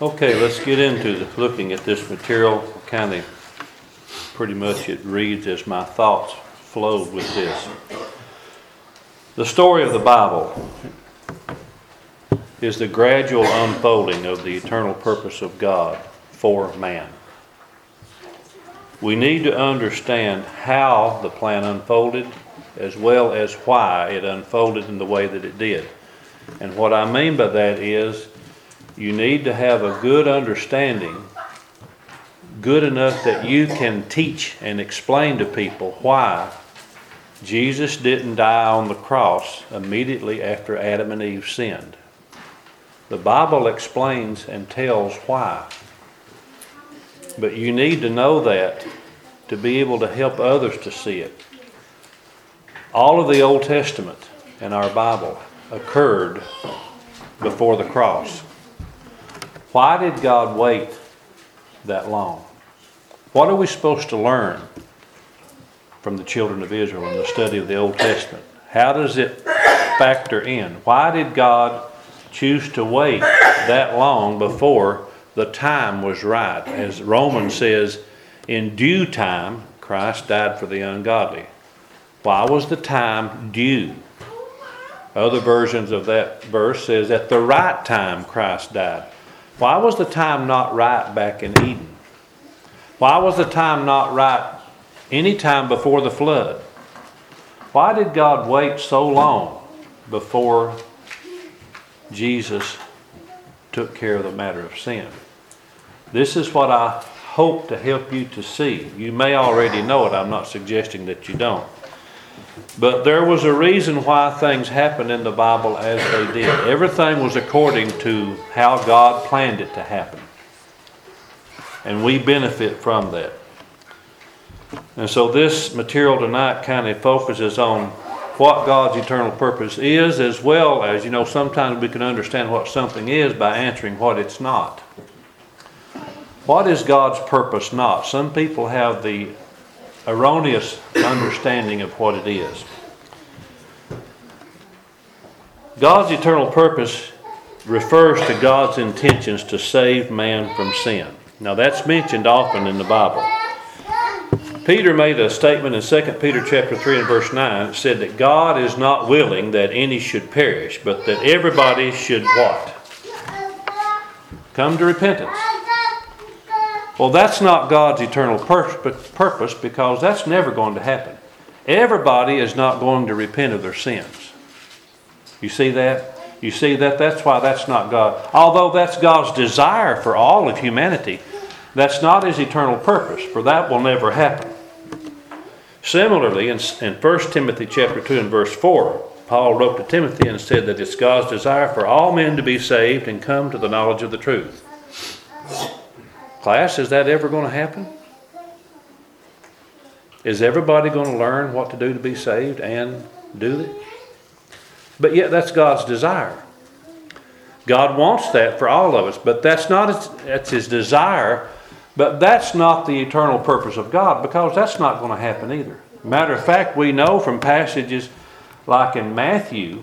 Okay, let's get into the- looking at this material. Kind of, pretty much it reads as my thoughts flowed with this. The story of the Bible is the gradual unfolding of the eternal purpose of God for man. We need to understand how the plan unfolded as well as why it unfolded in the way that it did. And what I mean by that is you need to have a good understanding, good enough that you can teach and explain to people why Jesus didn't die on the cross immediately after Adam and Eve sinned. The Bible explains and tells why. But you need to know that to be able to help others to see it. All of the Old Testament in our Bible occurred before the cross. Why did God wait that long? What are we supposed to learn from the children of Israel in the study of the Old Testament? How does it factor in? Why did God choose to wait that long before the time was right? As Romans says, in due time, Christ died for the ungodly. Why was the time due? Other versions of that verse says, at the right time Christ died. Why was the time not right back in Eden? Why was the time not right any time before the flood? Why did God wait so long before Jesus took care of the matter of sin? This is what I hope to help you to see. You may already know it, I'm not suggesting that you don't. But there was a reason why things happened in the Bible as they did. Everything was according to how God planned it to happen. And we benefit from that. And so this material tonight kind of focuses on what God's eternal purpose is, as well as, you know, sometimes we can understand what something is by answering what it's not. What is God's purpose not? Some people have the erroneous understanding of what it is. God's eternal purpose refers to God's intentions to save man from sin. Now that's mentioned often in the Bible. Peter made a statement in 2 Peter chapter 3 and verse 9. Said that God is not willing that any should perish, but that everybody should what? Come to repentance. Well, that's not God's eternal purpose because that's never going to happen. Everybody is not going to repent of their sins. You see that? You see that? That's why that's not God. Although that's God's desire for all of humanity, that's not his eternal purpose, for that will never happen. Similarly, in, in 1 Timothy chapter 2 and verse 4, Paul wrote to Timothy and said that it's God's desire for all men to be saved and come to the knowledge of the truth. Class, is that ever going to happen? Is everybody going to learn what to do to be saved and do it? But yet, that's God's desire. God wants that for all of us, but that's not his, that's His desire but that's not the eternal purpose of God because that's not going to happen either. Matter of fact, we know from passages like in Matthew,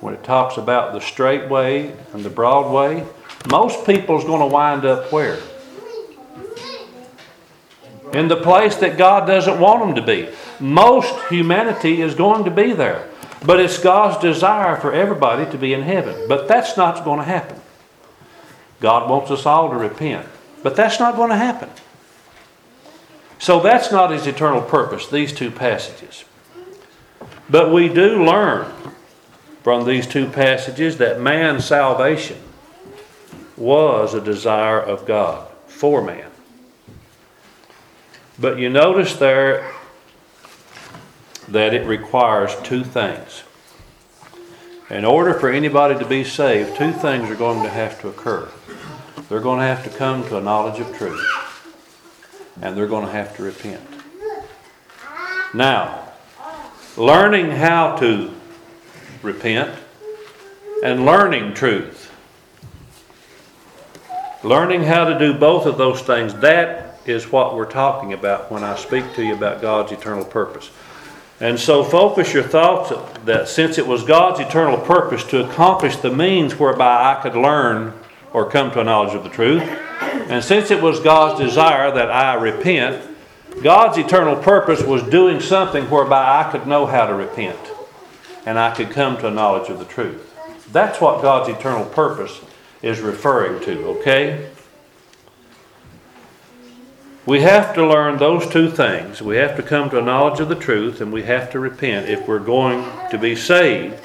when it talks about the straight way and the broad way, most people's going to wind up where? In the place that God doesn't want them to be. Most humanity is going to be there. But it's God's desire for everybody to be in heaven. But that's not going to happen. God wants us all to repent. But that's not going to happen. So that's not his eternal purpose, these two passages. But we do learn from these two passages that man's salvation was a desire of God for man. But you notice there that it requires two things. In order for anybody to be saved, two things are going to have to occur. They're going to have to come to a knowledge of truth. And they're going to have to repent. Now, learning how to repent and learning truth. Learning how to do both of those things, that is what we're talking about when I speak to you about God's eternal purpose. And so focus your thoughts that since it was God's eternal purpose to accomplish the means whereby I could learn or come to a knowledge of the truth. And since it was God's desire that I repent, God's eternal purpose was doing something whereby I could know how to repent and I could come to a knowledge of the truth. That's what God's eternal purpose is referring to, okay? We have to learn those two things. We have to come to a knowledge of the truth and we have to repent if we're going to be saved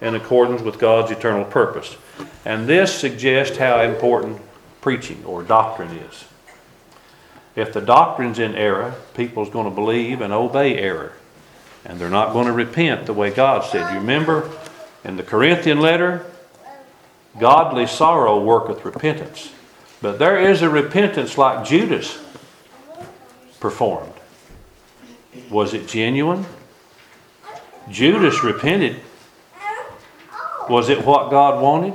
in accordance with God's eternal purpose. And this suggests how important preaching or doctrine is. If the doctrine's in error, people's going to believe and obey error. And they're not going to repent the way God said. You remember in the Corinthian letter, godly sorrow worketh repentance. But there is a repentance like Judas performed. Was it genuine? Judas repented. Was it what God wanted?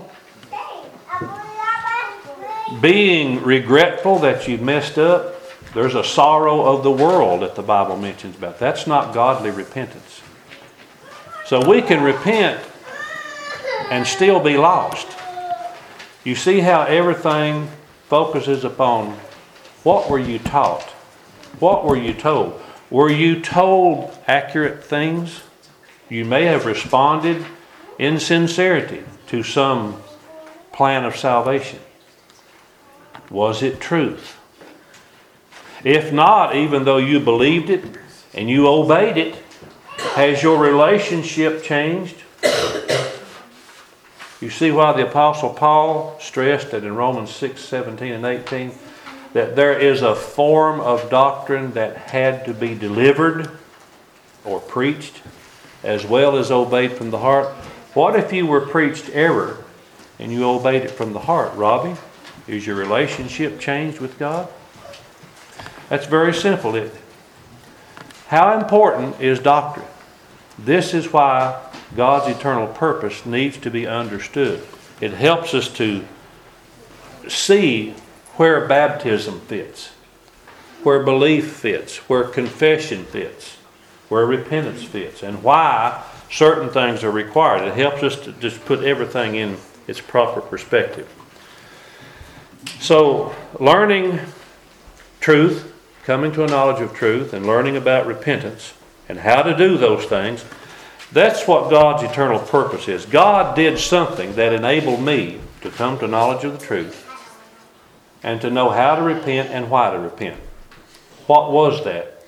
Being regretful that you messed up, there's a sorrow of the world that the Bible mentions about. That's not godly repentance. So we can repent and still be lost. You see how everything focuses upon what were you taught? What were you told? Were you told accurate things? You may have responded in sincerity to some plan of salvation. Was it truth? If not, even though you believed it and you obeyed it, has your relationship changed? You see why the Apostle Paul stressed that in Romans 6 17 and 18 that there is a form of doctrine that had to be delivered or preached as well as obeyed from the heart. What if you were preached error and you obeyed it from the heart, Robbie? Is your relationship changed with God? That's very simple, it? How important is doctrine? This is why God's eternal purpose needs to be understood. It helps us to see where baptism fits, where belief fits, where confession fits, where repentance fits, and why certain things are required. It helps us to just put everything in its proper perspective. So, learning truth, coming to a knowledge of truth, and learning about repentance and how to do those things, that's what God's eternal purpose is. God did something that enabled me to come to knowledge of the truth and to know how to repent and why to repent. What was that?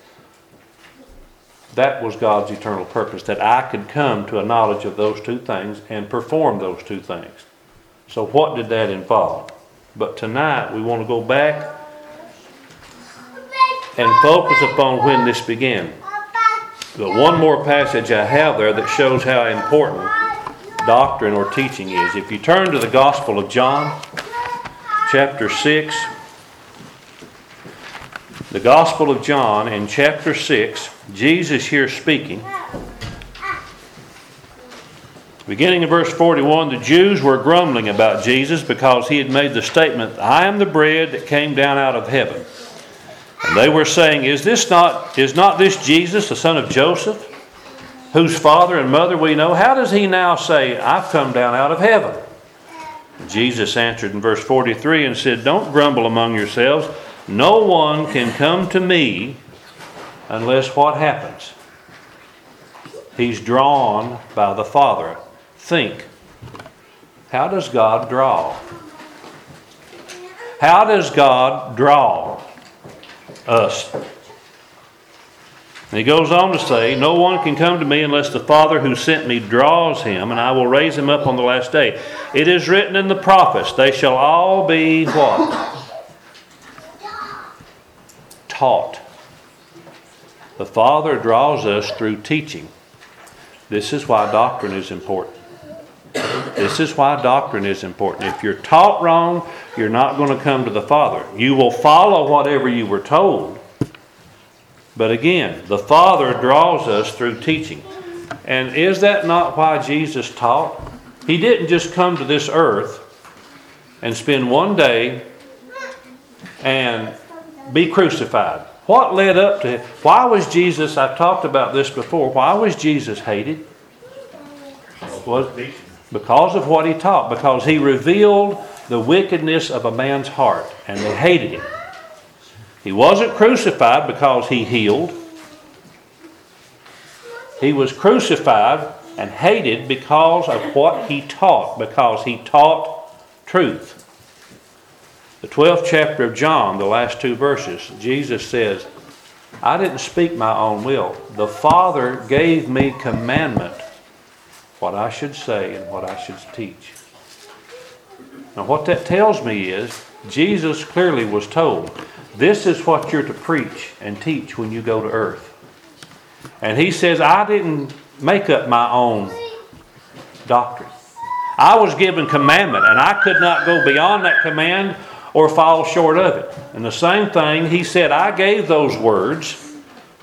That was God's eternal purpose, that I could come to a knowledge of those two things and perform those two things. So, what did that involve? But tonight we want to go back and focus upon when this began. The one more passage I have there that shows how important doctrine or teaching is. If you turn to the Gospel of John, chapter 6, the Gospel of John in chapter 6, Jesus here speaking. Beginning in verse 41, the Jews were grumbling about Jesus because he had made the statement, I am the bread that came down out of heaven. And they were saying, Is this not is not this Jesus, the son of Joseph, whose father and mother we know? How does he now say, I've come down out of heaven? Jesus answered in verse 43 and said, Don't grumble among yourselves. No one can come to me unless what happens? He's drawn by the Father. Think. How does God draw? How does God draw us? And he goes on to say, No one can come to me unless the Father who sent me draws him, and I will raise him up on the last day. It is written in the prophets, they shall all be what? Taught. The Father draws us through teaching. This is why doctrine is important. This is why doctrine is important. If you're taught wrong, you're not going to come to the Father. You will follow whatever you were told. But again, the Father draws us through teaching. And is that not why Jesus taught? He didn't just come to this earth and spend one day and be crucified. What led up to it? Why was Jesus, I've talked about this before, why was Jesus hated? Was because of what he taught, because he revealed the wickedness of a man's heart, and they hated him. He wasn't crucified because he healed. He was crucified and hated because of what he taught, because he taught truth. The 12th chapter of John, the last two verses, Jesus says, I didn't speak my own will. The Father gave me commandment what I should say and what I should teach. Now, what that tells me is Jesus clearly was told, This is what you're to preach and teach when you go to earth. And he says, I didn't make up my own doctrine. I was given commandment, and I could not go beyond that command or fall short of it. And the same thing, he said, I gave those words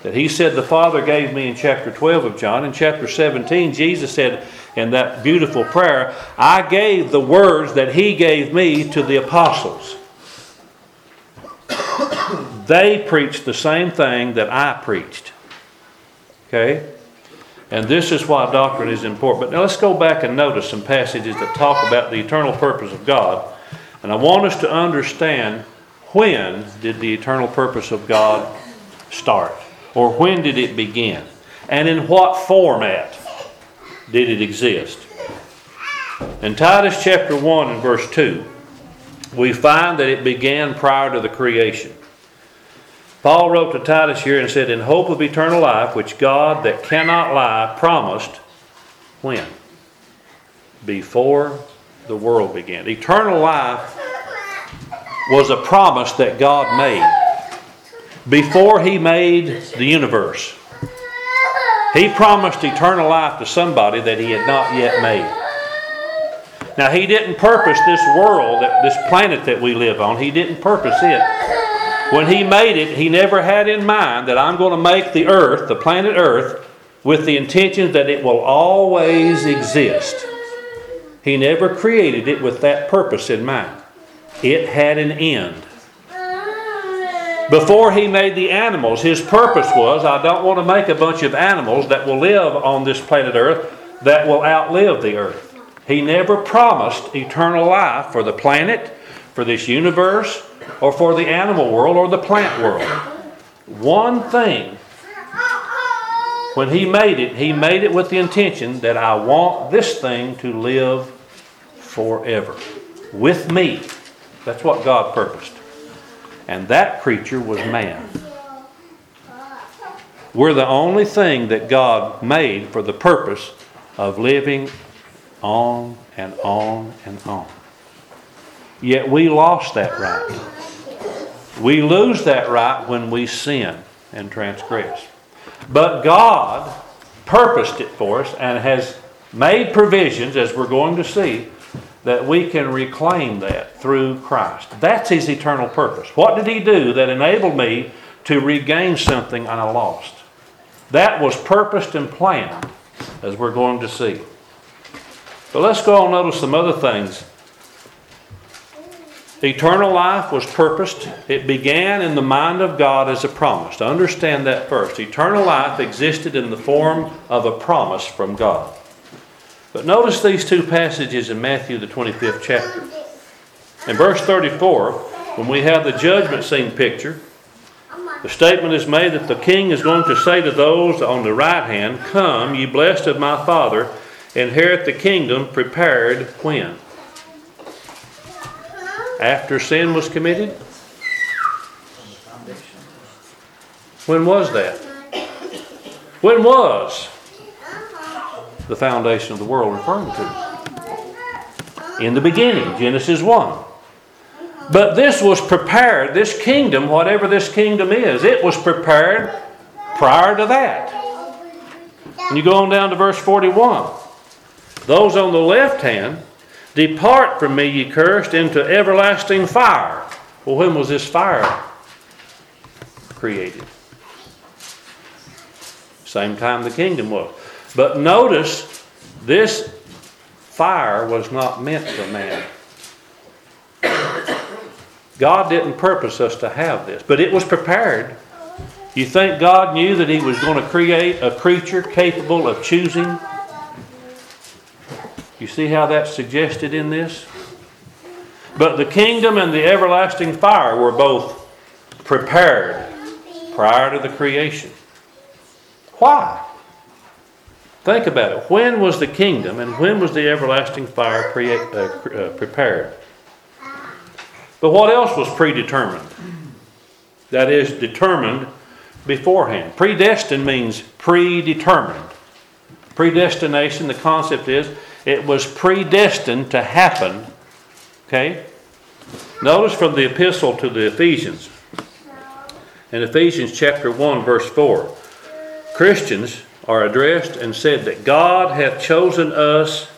that he said the Father gave me in chapter 12 of John. In chapter 17, Jesus said in that beautiful prayer, I gave the words that he gave me to the apostles. They preached the same thing that I preached. Okay? And this is why doctrine is important. But now let's go back and notice some passages that talk about the eternal purpose of God. And I want us to understand when did the eternal purpose of God start? Or when did it begin? And in what format did it exist? In Titus chapter 1 and verse 2, we find that it began prior to the creation. Paul wrote to Titus here and said, In hope of eternal life, which God that cannot lie promised when? Before the world began. Eternal life was a promise that God made before He made the universe. He promised eternal life to somebody that He had not yet made. Now, He didn't purpose this world, this planet that we live on, He didn't purpose it when he made it, he never had in mind that I'm going to make the earth, the planet earth, with the intention that it will always exist. He never created it with that purpose in mind. It had an end. Before he made the animals, his purpose was I don't want to make a bunch of animals that will live on this planet earth that will outlive the earth. He never promised eternal life for the planet, for this universe, or for the animal world or the plant world. One thing, when He made it, He made it with the intention that I want this thing to live forever with me. That's what God purposed. And that creature was man. We're the only thing that God made for the purpose of living on and on and on. Yet we lost that right. We lose that right when we sin and transgress. But God purposed it for us and has made provisions, as we're going to see, that we can reclaim that through Christ. That's His eternal purpose. What did He do that enabled me to regain something I lost? That was purposed and planned, as we're going to see. But let's go and notice some other things Eternal life was purposed. It began in the mind of God as a promise. To understand that first. Eternal life existed in the form of a promise from God. But notice these two passages in Matthew, the 25th chapter. In verse 34, when we have the judgment scene picture, the statement is made that the king is going to say to those on the right hand, Come, ye blessed of my Father, inherit the kingdom prepared when? after sin was committed? When was that? When was the foundation of the world referring to? In the beginning, Genesis 1. But this was prepared, this kingdom, whatever this kingdom is, it was prepared prior to that. And you go on down to verse 41. Those on the left hand Depart from me, ye cursed, into everlasting fire. Well, when was this fire created? Same time the kingdom was. But notice, this fire was not meant for man. God didn't purpose us to have this, but it was prepared. You think God knew that He was going to create a creature capable of choosing you see how that's suggested in this? But the kingdom and the everlasting fire were both prepared prior to the creation. Why? Think about it. When was the kingdom and when was the everlasting fire pre- uh, uh, prepared? But what else was predetermined? That is, determined beforehand. Predestined means predetermined. Predestination, the concept is it was predestined to happen. Okay? Notice from the epistle to the Ephesians. In Ephesians chapter 1, verse 4, Christians are addressed and said that God hath chosen us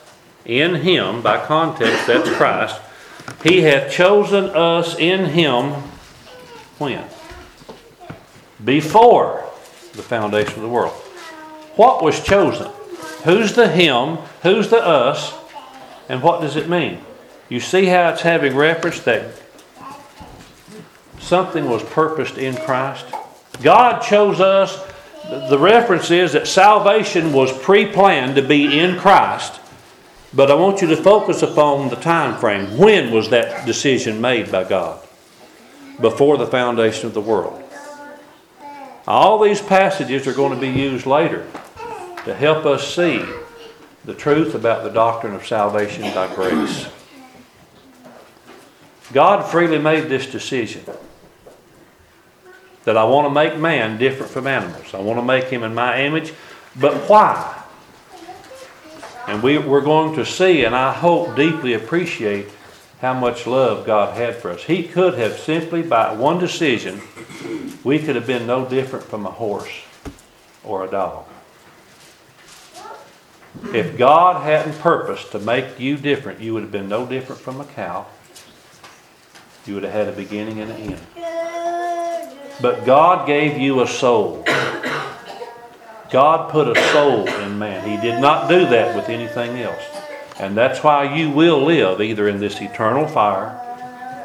in Him, by context, that's Christ. He hath chosen us in Him when? Before the foundation of the world. What was chosen? Who's the Him? Who's the us? And what does it mean? You see how it's having reference that something was purposed in Christ? God chose us. The reference is that salvation was pre planned to be in Christ. But I want you to focus upon the time frame. When was that decision made by God? Before the foundation of the world. All these passages are going to be used later to help us see the truth about the doctrine of salvation by grace. God freely made this decision that I want to make man different from animals. I want to make him in my image. But why? And we, we're going to see, and I hope deeply appreciate how much love God had for us. He could have simply, by one decision, we could have been no different from a horse or a dog. If God hadn't purposed to make you different, you would have been no different from a cow. You would have had a beginning and an end. But God gave you a soul. God put a soul in man. He did not do that with anything else. And that's why you will live either in this eternal fire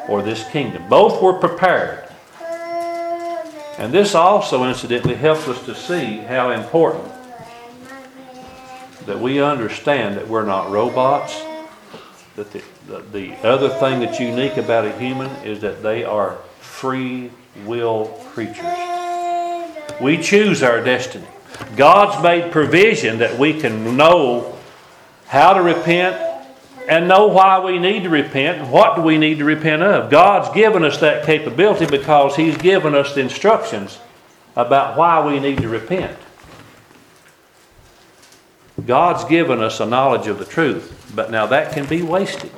or this kingdom. Both were prepared. And this also, incidentally, helps us to see how important that we understand that we're not robots. That the, the, the other thing that's unique about a human is that they are free will creatures. We choose our destiny. God's made provision that we can know how to repent and know why we need to repent and what do we need to repent of. God's given us that capability because He's given us the instructions about why we need to repent. God's given us a knowledge of the truth, but now that can be wasted.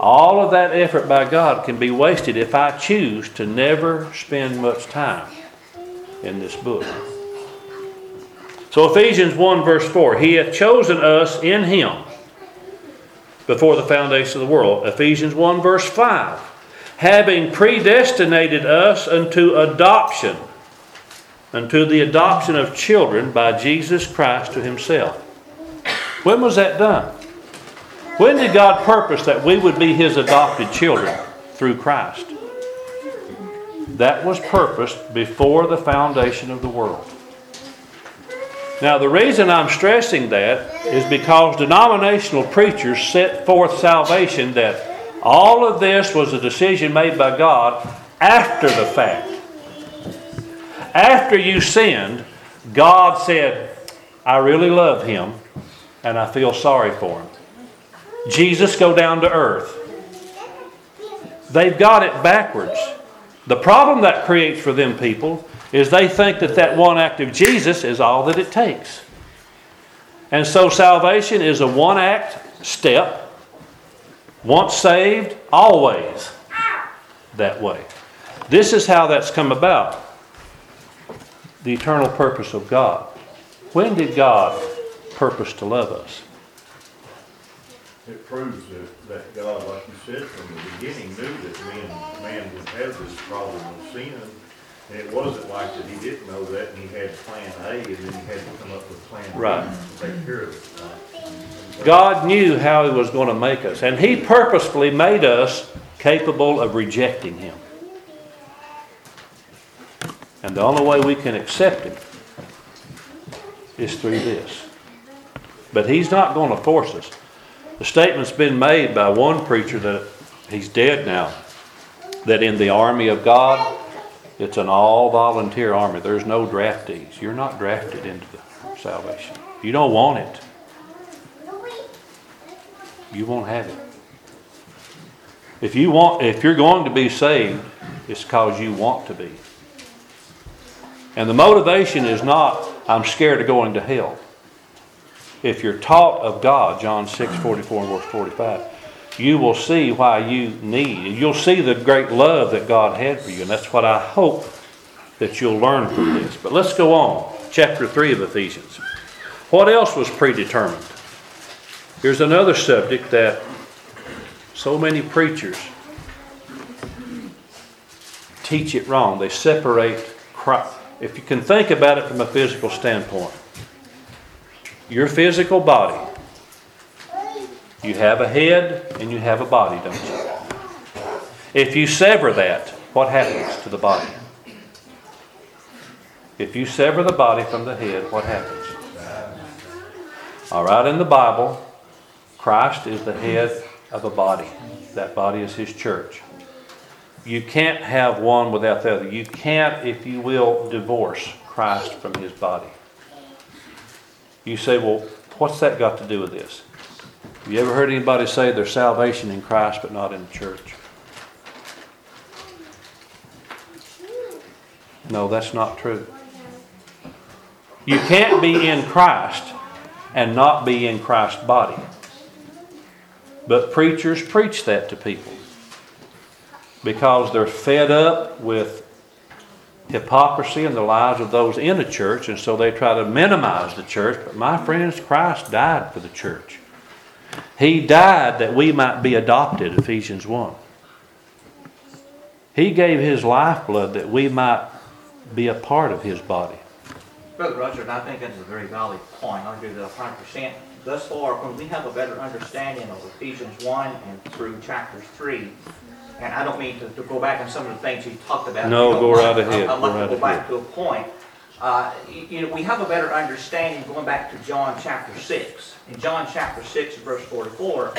All of that effort by God can be wasted if I choose to never spend much time in this book. So, Ephesians 1, verse 4 He hath chosen us in Him before the foundation of the world. Ephesians 1, verse 5 Having predestinated us unto adoption, unto the adoption of children by Jesus Christ to Himself. When was that done? When did God purpose that we would be His adopted children? Through Christ. That was purposed before the foundation of the world. Now, the reason I'm stressing that is because denominational preachers set forth salvation that all of this was a decision made by God after the fact. After you sinned, God said, I really love him and I feel sorry for him. Jesus, go down to earth. They've got it backwards. The problem that creates for them people is they think that that one act of Jesus is all that it takes. And so salvation is a one act step. Once saved, always that way. This is how that's come about the eternal purpose of God. When did God purpose to love us? It proves that, that God, like you said from the beginning, knew that man, man would have this problem of sin and it wasn't like that he didn't know that and he had plan A and then he had to come up with plan B Right. to take care of it. God knew how He was going to make us, and He purposefully made us capable of rejecting Him. And the only way we can accept Him is through this. But He's not going to force us. The statement's been made by one preacher that he's dead now, that in the army of God, it's an all volunteer army. There's no draftees. You're not drafted into the salvation. You don't want it. You won't have it. If you want, if you're going to be saved, it's because you want to be. And the motivation is not, I'm scared of going to hell. If you're taught of God, John 6, 44 and verse 45, you will see why you need. You'll see the great love that God had for you. And that's what I hope that you'll learn from this. But let's go on. Chapter 3 of Ephesians. What else was predetermined? Here's another subject that so many preachers teach it wrong. They separate Christ. If you can think about it from a physical standpoint, your physical body, you have a head and you have a body, don't you? If you sever that, what happens to the body? If you sever the body from the head, what happens? All right, in the Bible, Christ is the head of a body. That body is his church. You can't have one without the other. You can't, if you will, divorce Christ from his body. You say, well, what's that got to do with this? Have you ever heard anybody say there's salvation in Christ but not in the church? No, that's not true. You can't be in Christ and not be in Christ's body. But preachers preach that to people because they're fed up with hypocrisy and the lies of those in the church, and so they try to minimize the church. But my friends, Christ died for the church. He died that we might be adopted, Ephesians 1. He gave his lifeblood that we might be a part of his body. Brother Roger, I think that's a very valid point. I agree with that 100%. Thus far, when we have a better understanding of Ephesians 1 and through chapter 3, and I don't mean to, to go back on some of the things you talked about. No, go right ahead, I'd go like right to go back ahead. to a point. Uh, you you know, we have a better understanding going back to John chapter 6. In John chapter 6, verse 44,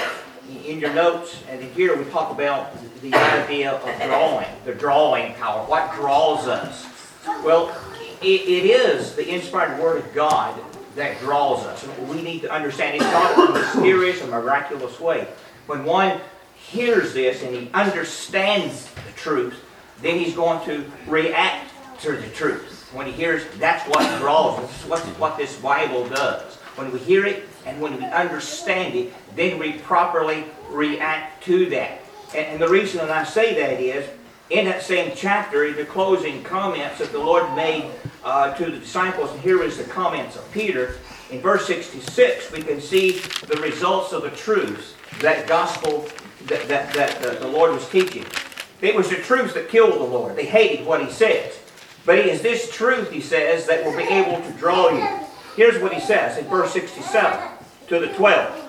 in your notes, and in here we talk about the idea of drawing, the drawing power. What draws us? Well, it, it is the inspired word of God that draws us. We need to understand it's not a mysterious or miraculous way. When one hears this and he understands the truth, then he's going to react to the truth. When he hears, that's what draws us. What this Bible does. When we hear it and when we understand it, then we properly react to that. And, and the reason that I say that is, in that same chapter, in the closing comments that the Lord made uh, to the disciples, and here is the comments of Peter. In verse 66, we can see the results of the truths that gospel that, that, that the, Lord was teaching. It was the truth that killed the Lord. They hated what he said. But it is this truth, he says, that will be able to draw you. Here's what he says in verse 67 to the 12.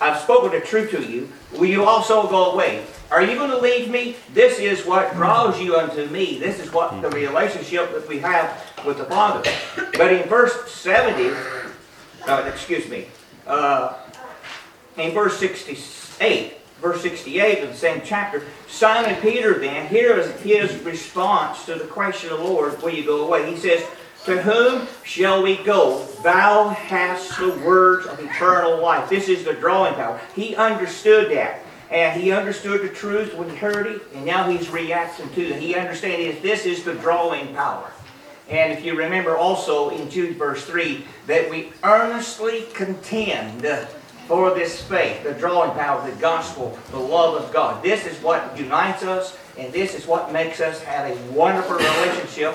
I've spoken the truth to you. Will you also go away? Are you going to leave me? This is what draws you unto me. This is what the relationship that we have with the Father. But in verse 70, uh, excuse me, uh, in verse 68, verse 68 of the same chapter, Simon Peter then, here is his response to the question of the Lord, will you go away? He says, To whom shall we go? Thou hast the words of eternal life. This is the drawing power. He understood that. And he understood the truth when he heard it, and now he's reacting to it. He understands this is the drawing power. And if you remember also in Jude verse 3, that we earnestly contend for this faith, the drawing power, the gospel, the love of God. This is what unites us, and this is what makes us have a wonderful relationship,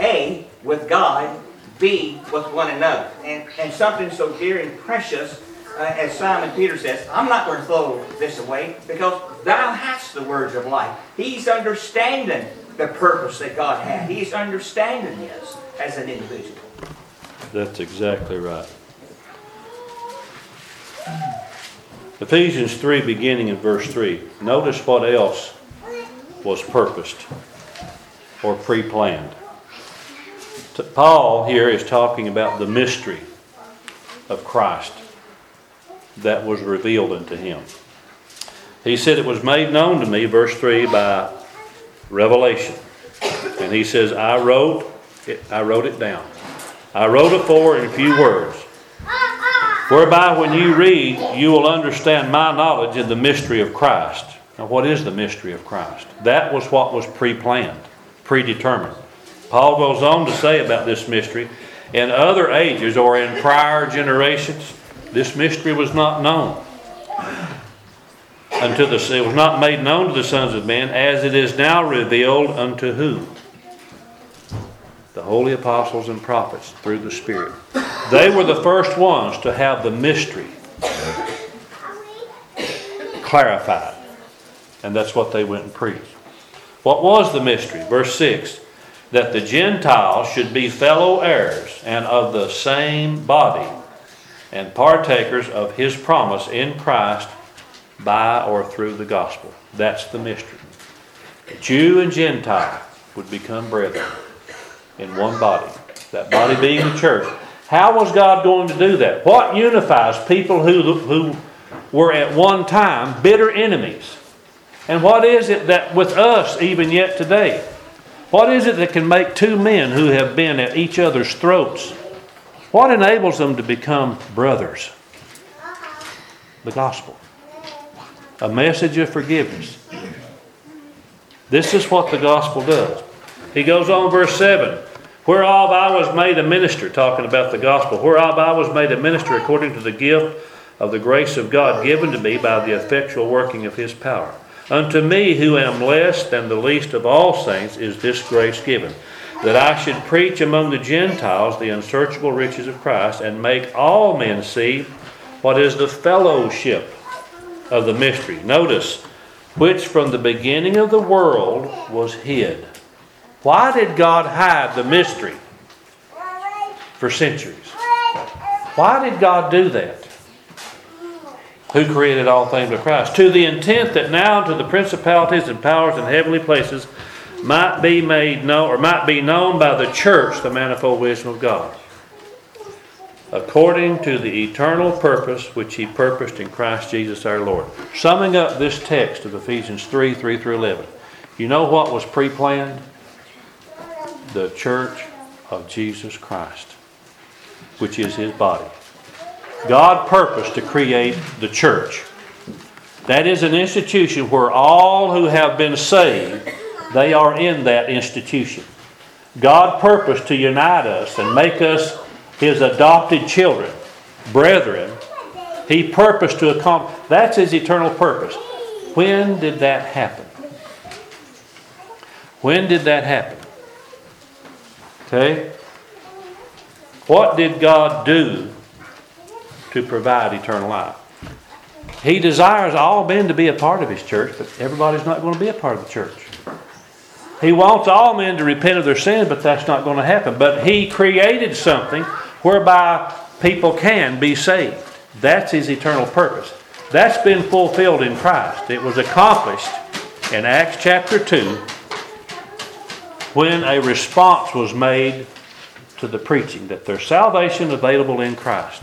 A, with God, B, with one another. And, and something so dear and precious, uh, as Simon Peter says, I'm not going to throw this away because thou hast the words of life. He's understanding the purpose that God had. He's understanding this as an individual. That's exactly right. Ephesians 3, beginning in verse 3. Notice what else was purposed or pre planned. Paul here is talking about the mystery of Christ that was revealed unto him. He said it was made known to me, verse 3, by revelation. And he says, I wrote it, I wrote it down. I wrote it for in a few words. Whereby when you read, you will understand my knowledge in the mystery of Christ. Now, what is the mystery of Christ? That was what was pre planned, predetermined. Paul goes on to say about this mystery in other ages or in prior generations, this mystery was not known. Unto the, it was not made known to the sons of men as it is now revealed unto who? The holy apostles and prophets through the Spirit. They were the first ones to have the mystery clarified. And that's what they went and preached. What was the mystery? Verse 6 that the Gentiles should be fellow heirs and of the same body and partakers of his promise in Christ by or through the gospel. That's the mystery. Jew and Gentile would become brethren in one body, that body being the church. How was God going to do that? What unifies people who, who were at one time bitter enemies? And what is it that with us, even yet today? What is it that can make two men who have been at each other's throats? What enables them to become brothers? The gospel. A message of forgiveness. This is what the gospel does. He goes on, verse 7 Whereof I was made a minister, talking about the gospel, whereof I was made a minister according to the gift of the grace of God given to me by the effectual working of his power. Unto me, who am less than the least of all saints, is this grace given, that I should preach among the Gentiles the unsearchable riches of Christ, and make all men see what is the fellowship of the mystery. Notice, which from the beginning of the world was hid. Why did God hide the mystery for centuries? Why did God do that? Who created all things but Christ? To the intent that now to the principalities and powers in heavenly places might be made known, or might be known by the church the manifold wisdom of God. According to the eternal purpose which He purposed in Christ Jesus our Lord. Summing up this text of Ephesians 3 3 through 11. You know what was pre planned? The church of Jesus Christ, which is His body. God purposed to create the church. That is an institution where all who have been saved, they are in that institution. God purposed to unite us and make us his adopted children, brethren. He purposed to accomplish that's his eternal purpose. When did that happen? When did that happen? Okay? What did God do to provide eternal life. He desires all men to be a part of His church, but everybody's not going to be a part of the church. He wants all men to repent of their sin, but that's not going to happen. But He created something whereby people can be saved. That's His eternal purpose. That's been fulfilled in Christ. It was accomplished in Acts chapter 2 when a response was made to the preaching that there's salvation available in Christ.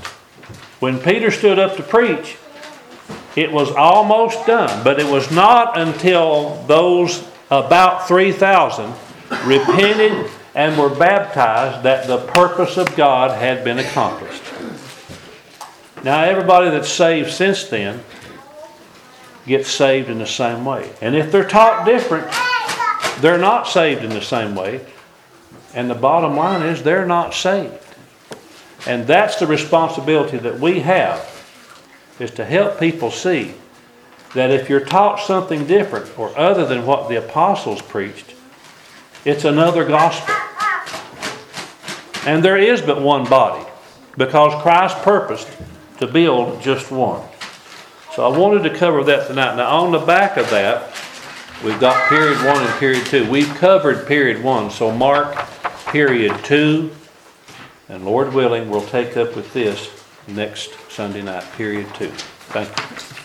When Peter stood up to preach, it was almost done, but it was not until those about 3,000 repented and were baptized that the purpose of God had been accomplished. Now, everybody that's saved since then gets saved in the same way. And if they're taught different, they're not saved in the same way. And the bottom line is they're not saved. And that's the responsibility that we have is to help people see that if you're taught something different or other than what the apostles preached, it's another gospel. And there is but one body because Christ purposed to build just one. So I wanted to cover that tonight. Now, on the back of that, we've got period one and period two. We've covered period one, so mark period two and Lord willing, we'll take up with this next Sunday night, period two. Thank you.